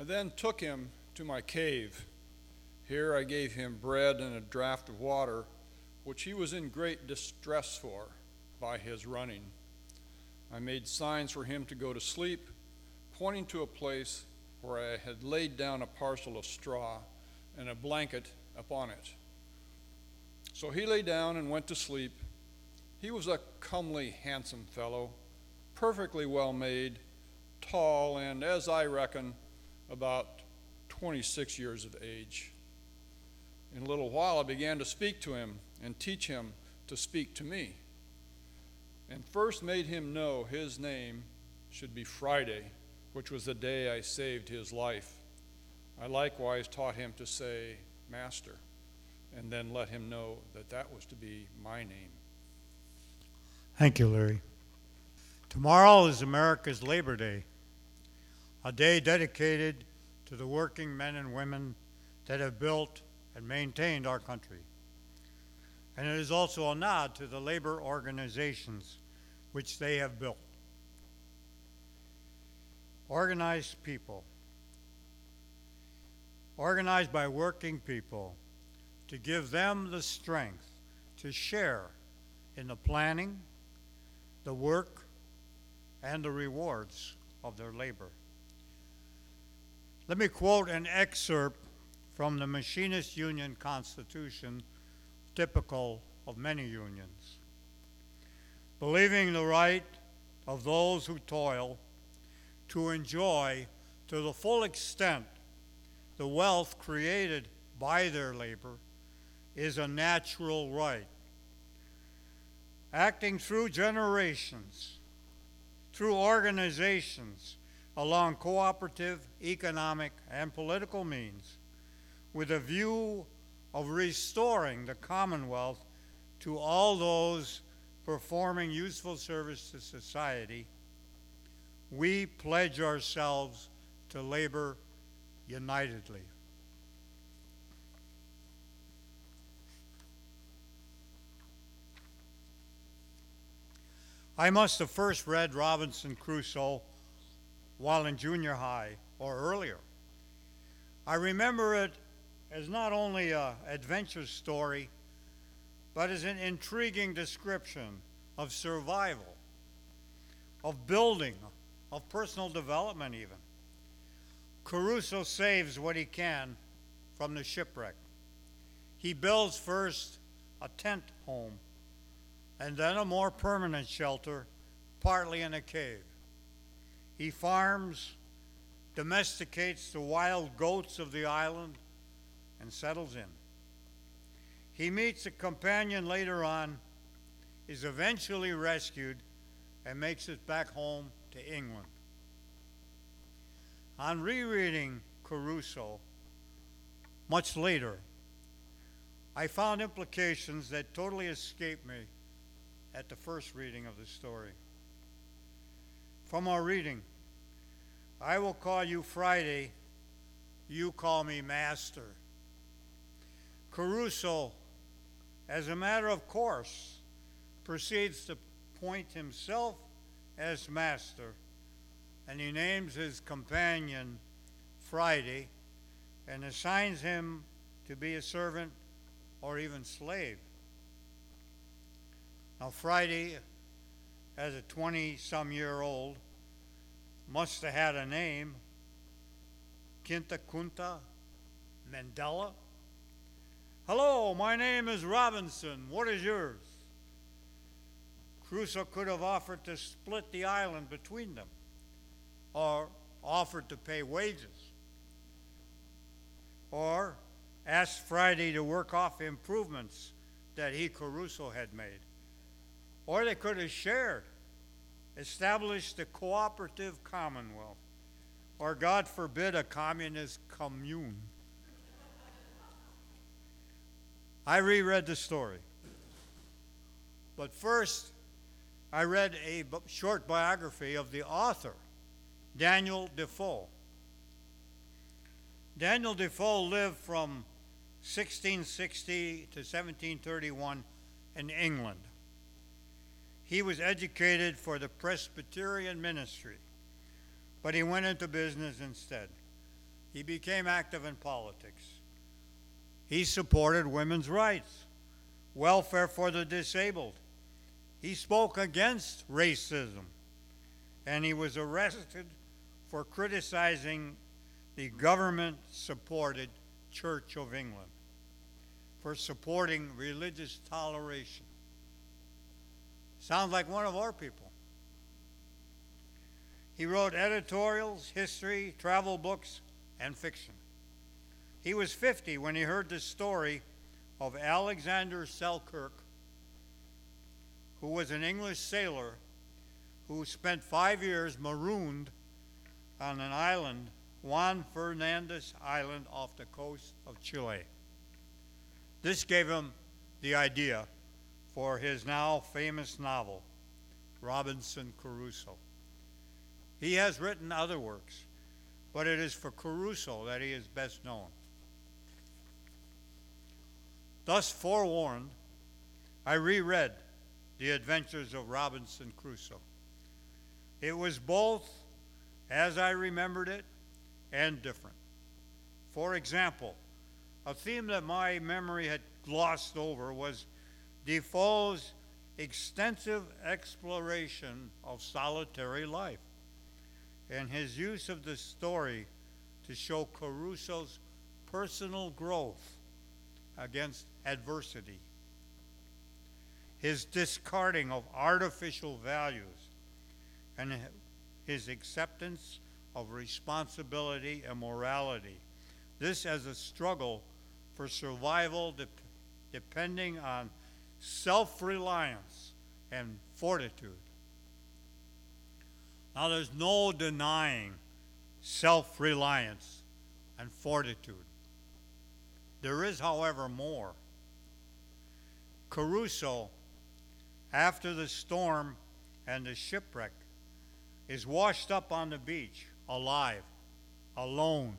I then took him to my cave. Here I gave him bread and a draught of water, which he was in great distress for by his running. I made signs for him to go to sleep, pointing to a place where I had laid down a parcel of straw and a blanket upon it. So he lay down and went to sleep. He was a comely, handsome fellow, perfectly well made, tall, and, as I reckon, about 26 years of age. In a little while, I began to speak to him and teach him to speak to me, and first made him know his name should be Friday, which was the day I saved his life. I likewise taught him to say, Master, and then let him know that that was to be my name. Thank you, Larry. Tomorrow is America's Labor Day, a day dedicated to the working men and women that have built and maintained our country. And it is also a nod to the labor organizations which they have built. Organized people, organized by working people, to give them the strength to share in the planning, the work, and the rewards of their labor. Let me quote an excerpt from the Machinist Union Constitution, typical of many unions. Believing the right of those who toil to enjoy to the full extent the wealth created by their labor is a natural right. Acting through generations, through organizations, along cooperative, economic, and political means, with a view of restoring the Commonwealth to all those performing useful service to society, we pledge ourselves to labor unitedly. I must have first read Robinson Crusoe while in junior high or earlier. I remember it as not only an adventure story, but as an intriguing description of survival, of building, of personal development, even. Caruso saves what he can from the shipwreck. He builds first a tent home and then a more permanent shelter, partly in a cave. He farms, domesticates the wild goats of the island, and settles in. He meets a companion later on, is eventually rescued, and makes it back home to England. On rereading Caruso much later, I found implications that totally escaped me at the first reading of the story. From our reading, I will call you Friday, you call me Master. Caruso, as a matter of course, proceeds to point himself as Master, and he names his companion Friday and assigns him to be a servant or even slave. Now, Friday, as a 20 some year old, must have had a name Kinta Kunta Mandela. Hello, my name is Robinson. What is yours? Crusoe could have offered to split the island between them or offered to pay wages or asked Friday to work off improvements that he, Crusoe, had made. Or they could have shared, established the cooperative commonwealth, or God forbid, a communist commune. I reread the story. But first, I read a short biography of the author, Daniel Defoe. Daniel Defoe lived from 1660 to 1731 in England. He was educated for the Presbyterian ministry, but he went into business instead. he became active in politics. He supported women's rights, welfare for the disabled. He spoke against racism, and he was arrested for criticizing the government supported Church of England for supporting religious toleration. Sounds like one of our people. He wrote editorials, history, travel books, and fiction. He was 50 when he heard the story of Alexander Selkirk, who was an English sailor who spent five years marooned on an island, Juan Fernandez Island, off the coast of Chile. This gave him the idea for his now famous novel, Robinson Crusoe. He has written other works, but it is for Crusoe that he is best known. Thus forewarned, I reread The Adventures of Robinson Crusoe. It was both as I remembered it and different. For example, a theme that my memory had glossed over was Defoe's extensive exploration of solitary life and his use of the story to show Caruso's personal growth against adversity, his discarding of artificial values, and his acceptance of responsibility and morality. This as a struggle for survival de- depending on self reliance and fortitude. Now, there's no denying self reliance and fortitude. There is, however, more. Caruso, after the storm and the shipwreck, is washed up on the beach, alive, alone,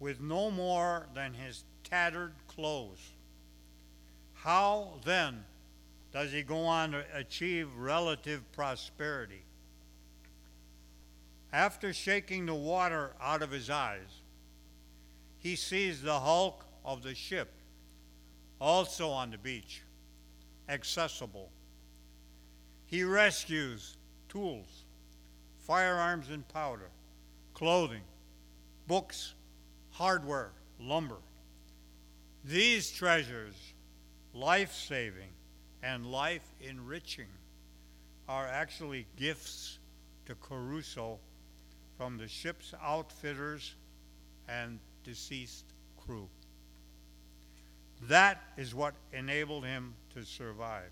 with no more than his tattered clothes. How then does he go on to achieve relative prosperity? After shaking the water out of his eyes, he sees the hulk of the ship also on the beach, accessible. He rescues tools, firearms and powder, clothing, books, hardware, lumber. These treasures, life saving and life enriching, are actually gifts to Caruso from the ship's outfitters and deceased crew. That is what enabled him to survive.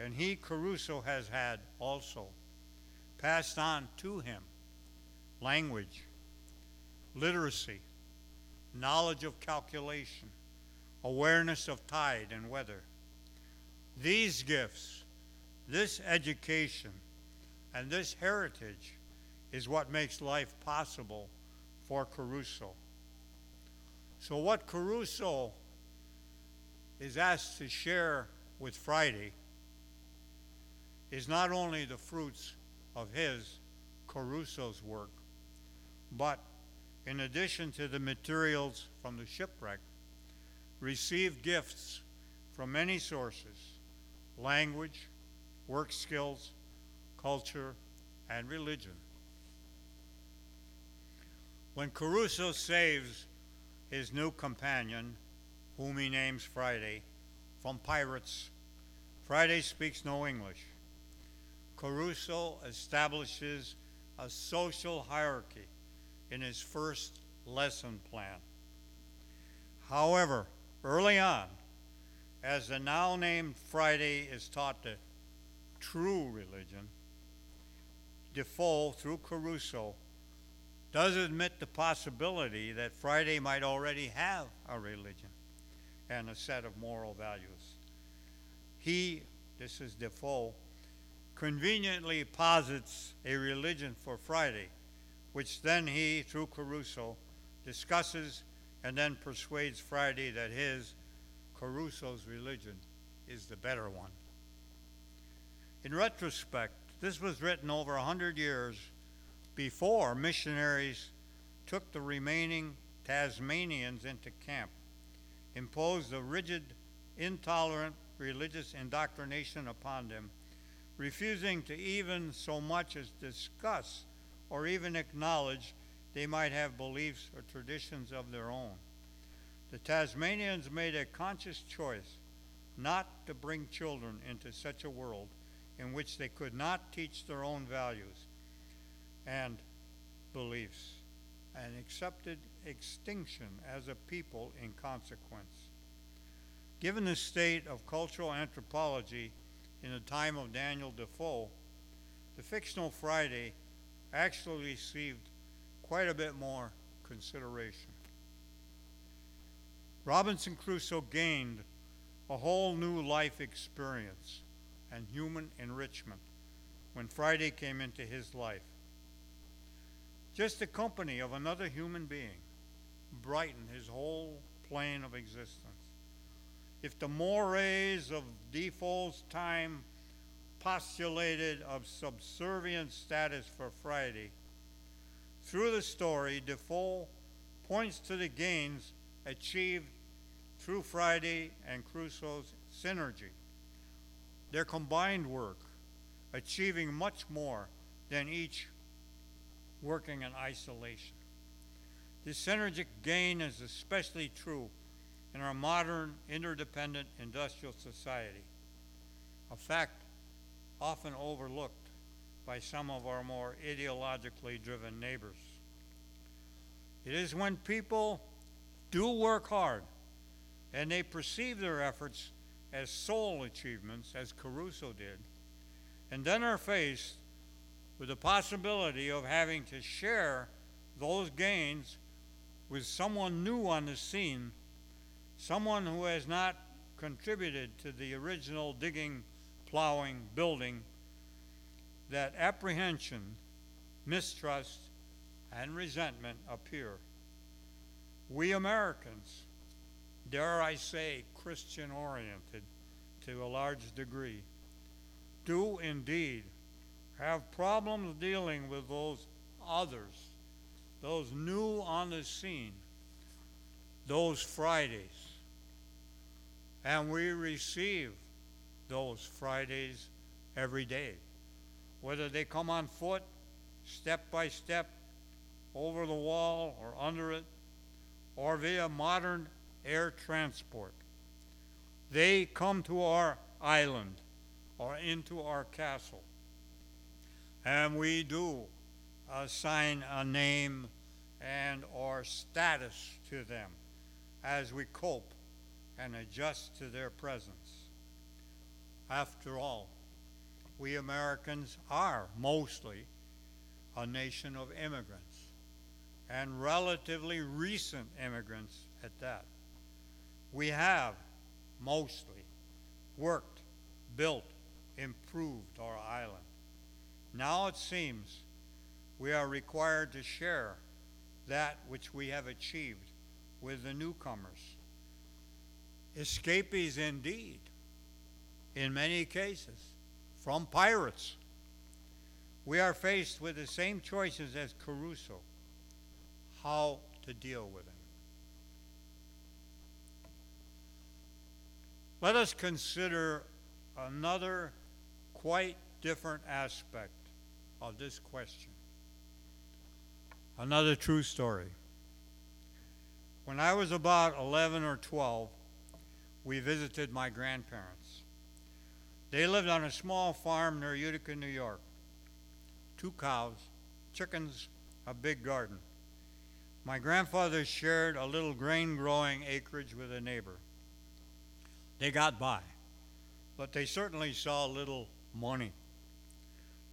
And he, Caruso, has had also passed on to him language, literacy, knowledge of calculation, awareness of tide and weather. These gifts, this education, and this heritage is what makes life possible for Caruso. So, what Caruso is asked to share with Friday is not only the fruits of his, Caruso's work, but in addition to the materials from the shipwreck, received gifts from many sources language, work skills, culture, and religion. When Caruso saves his new companion, whom he names Friday, from pirates, Friday speaks no English. Caruso establishes a social hierarchy in his first lesson plan. However, early on, as the now named Friday is taught the true religion, Defoe, through Caruso, does admit the possibility that Friday might already have a religion and a set of moral values. He, this is Defoe, conveniently posits a religion for Friday, which then he, through Caruso, discusses and then persuades Friday that his, Caruso's religion, is the better one. In retrospect, this was written over a hundred years before missionaries took the remaining Tasmanians into camp, imposed a rigid, intolerant religious indoctrination upon them, refusing to even so much as discuss or even acknowledge they might have beliefs or traditions of their own. The Tasmanians made a conscious choice not to bring children into such a world in which they could not teach their own values and beliefs and accepted extinction as a people in consequence. Given the state of cultural anthropology in the time of Daniel Defoe, the fictional Friday actually received quite a bit more consideration. Robinson Crusoe gained a whole new life experience and human enrichment when Friday came into his life. Just the company of another human being brightened his whole plane of existence. If the mores of Defoe's time postulated of subservient status for Friday, through the story, Defoe points to the gains achieved through Friday and Crusoe's synergy, their combined work, achieving much more than each working in isolation. This synergic gain is especially true in our modern interdependent industrial society, a fact often overlooked by some of our more ideologically driven neighbors. It is when people do work hard and they perceive their efforts as sole achievements, as Caruso did, and then are faced with the possibility of having to share those gains with someone new on the scene, someone who has not contributed to the original digging, plowing, building, that apprehension, mistrust, and resentment appear. We Americans, dare I say, Christian oriented to a large degree, do indeed have problems dealing with those others, those new on the scene, those Fridays. And we receive those Fridays every day, whether they come on foot, step by step, over the wall or under it, or via modern air transport. They come to our island or into our castle. And we do assign a name and or status to them as we cope and adjust to their presence. After all, we Americans are mostly a nation of immigrants, and relatively recent immigrants at that. We have mostly worked, built, improved our island. Now it seems we are required to share that which we have achieved with the newcomers. Escapees indeed, in many cases, from pirates. We are faced with the same choices as Caruso how to deal with them. Let us consider another quite different aspect of this question. Another true story. When I was about 11 or 12, we visited my grandparents. They lived on a small farm near Utica, New York. Two cows, chickens, a big garden. My grandfather shared a little grain growing acreage with a neighbor. They got by, but they certainly saw little money.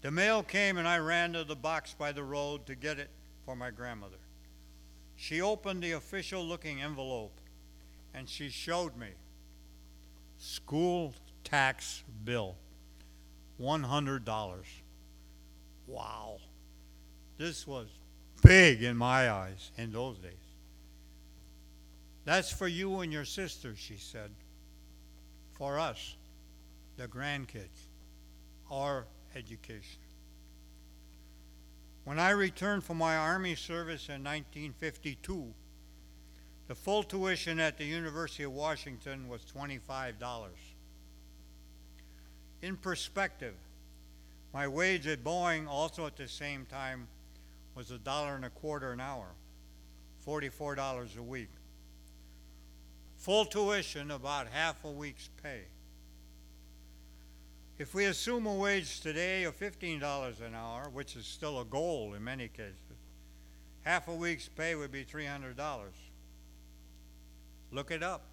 The mail came, and I ran to the box by the road to get it for my grandmother. She opened the official looking envelope and she showed me school tax bill $100. Wow. This was big in my eyes in those days. That's for you and your sister, she said. For us, the grandkids, our education. When I returned from my Army service in 1952, the full tuition at the University of Washington was $25. In perspective, my wage at Boeing also at the same time was a dollar and a quarter an hour, $44 a week. Full tuition, about half a week's pay. If we assume a wage today of $15 an hour, which is still a goal in many cases, half a week's pay would be $300. Look it up.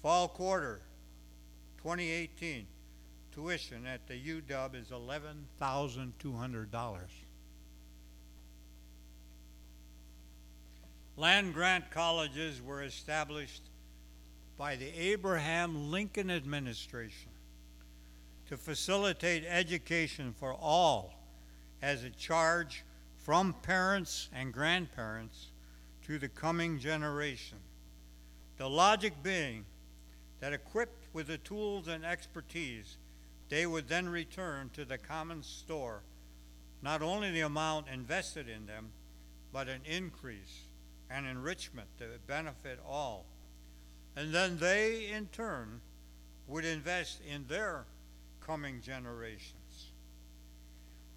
Fall quarter 2018 tuition at the UW is $11,200. Land grant colleges were established by the Abraham Lincoln administration to facilitate education for all as a charge from parents and grandparents to the coming generation. The logic being that equipped with the tools and expertise, they would then return to the common store not only the amount invested in them, but an increase and enrichment that would benefit all. And then they, in turn, would invest in their coming generations.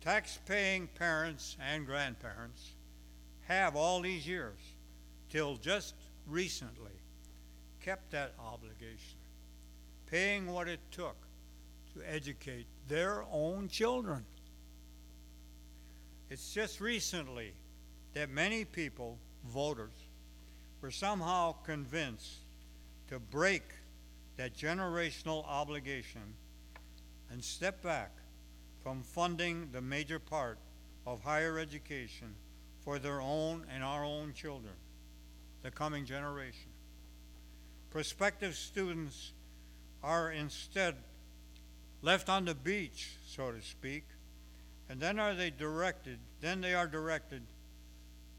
Tax paying parents and grandparents have all these years, till just recently, kept that obligation, paying what it took to educate their own children. It's just recently that many people, voters, were somehow convinced to break that generational obligation and step back from funding the major part of higher education for their own and our own children, the coming generation. Prospective students are instead left on the beach, so to speak, and then are they directed, then they are directed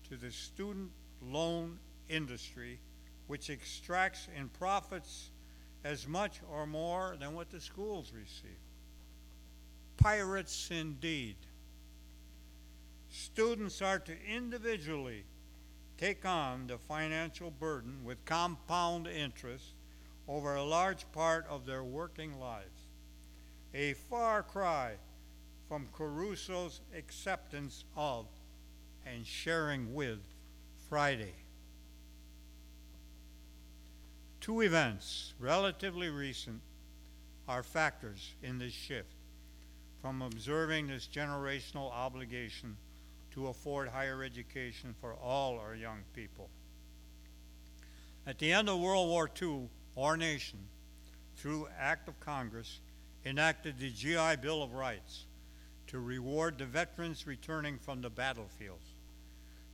to the student loan industry, which extracts in profits as much or more than what the schools receive. Pirates indeed. Students are to individually take on the financial burden with compound interest over a large part of their working lives. A far cry from Caruso's acceptance of and sharing with Friday. Two events, relatively recent, are factors in this shift from observing this generational obligation to afford higher education for all our young people. At the end of World War II, our nation, through Act of Congress, enacted the GI Bill of Rights to reward the veterans returning from the battlefields.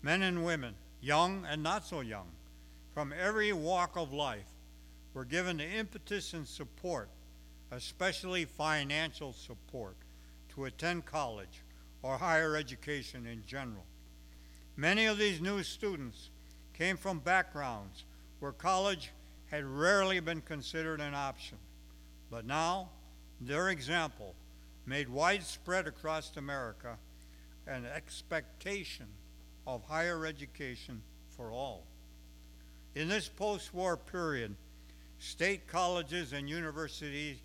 Men and women, young and not so young, from every walk of life, were given the impetus and support, especially financial support, to attend college or higher education in general. Many of these new students came from backgrounds where college had rarely been considered an option. But now, their example made widespread across America an expectation of higher education for all. In this post war period, state colleges and universities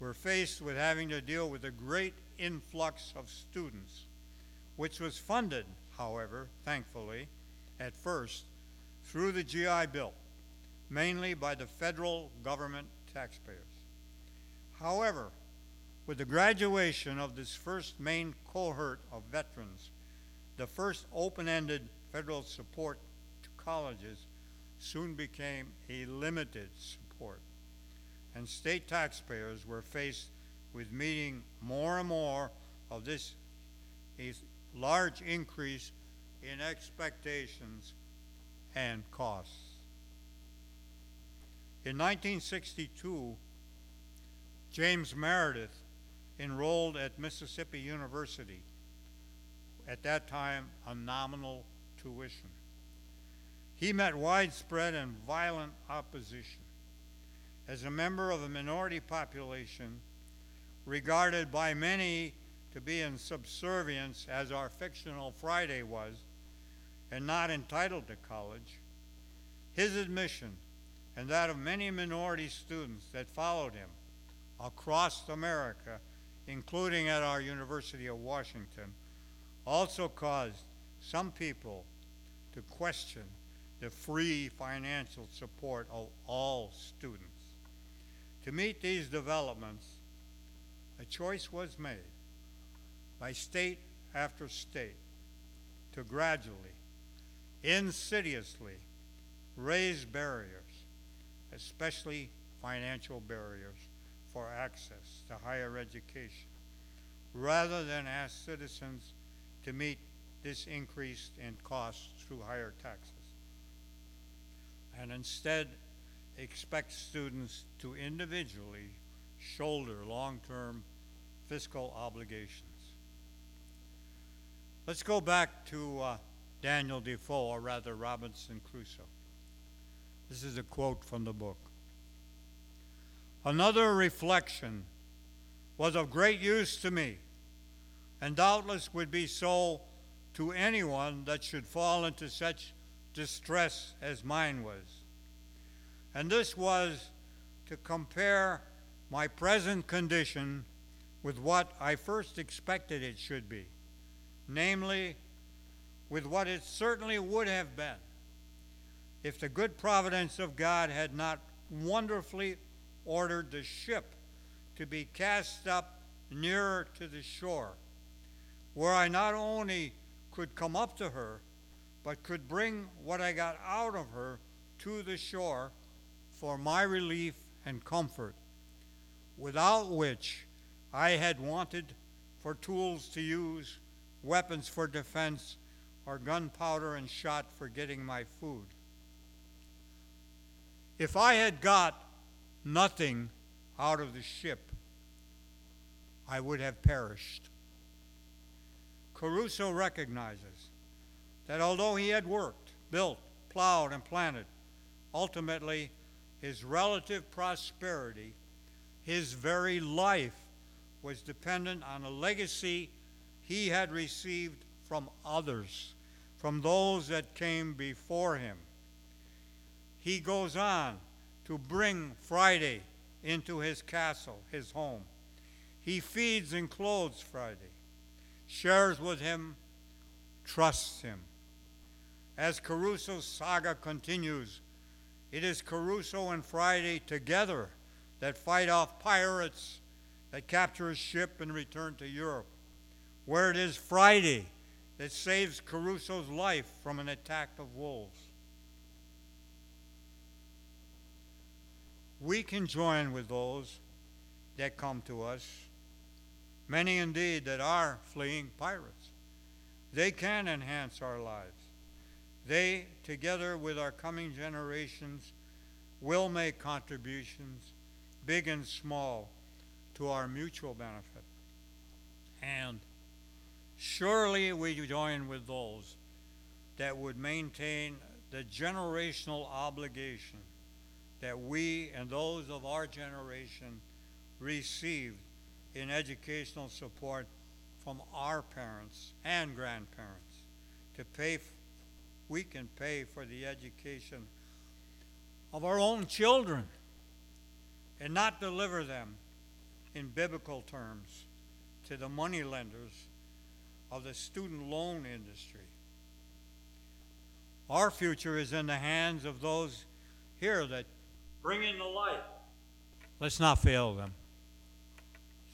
were faced with having to deal with a great influx of students, which was funded, however, thankfully, at first through the GI Bill, mainly by the federal government taxpayers. However, with the graduation of this first main cohort of veterans, the first open ended federal support to colleges soon became a limited support, and state taxpayers were faced with meeting more and more of this a large increase in expectations and costs. In 1962, James Meredith enrolled at Mississippi University, at that time a nominal tuition. He met widespread and violent opposition. As a member of a minority population, regarded by many to be in subservience as our fictional Friday was and not entitled to college, his admission and that of many minority students that followed him across America, including at our University of Washington, also caused some people to question the free financial support of all students. To meet these developments, a choice was made by state after state to gradually, insidiously raise barriers, especially financial barriers for access to higher education, rather than ask citizens to meet this increase in costs through higher taxes. And instead, expect students to individually shoulder long term fiscal obligations. Let's go back to uh, Daniel Defoe, or rather Robinson Crusoe. This is a quote from the book. Another reflection was of great use to me, and doubtless would be so to anyone that should fall into such distress as mine was. And this was to compare my present condition with what I first expected it should be, namely, with what it certainly would have been if the good providence of God had not wonderfully ordered the ship to be cast up nearer to the shore, where I not only could come up to her, but could bring what I got out of her to the shore for my relief and comfort, without which I had wanted for tools to use, weapons for defense, or gunpowder and shot for getting my food. If I had got nothing out of the ship, I would have perished. Caruso recognizes that although he had worked, built, plowed, and planted, ultimately his relative prosperity, his very life, was dependent on a legacy he had received from others, from those that came before him. He goes on to bring Friday into his castle, his home. He feeds and clothes Friday, shares with him, trusts him. As Caruso's saga continues, it is Caruso and Friday together that fight off pirates that capture a ship and return to Europe, where it is Friday that saves Caruso's life from an attack of wolves. We can join with those that come to us, many indeed that are fleeing pirates. They can enhance our lives. They, together with our coming generations, will make contributions, big and small, to our mutual benefit. And surely we join with those that would maintain the generational obligation that we and those of our generation received in educational support from our parents and grandparents to pay we can pay for the education of our own children and not deliver them in biblical terms to the money lenders of the student loan industry. Our future is in the hands of those here that bring in the light. Let's not fail them.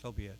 So be it.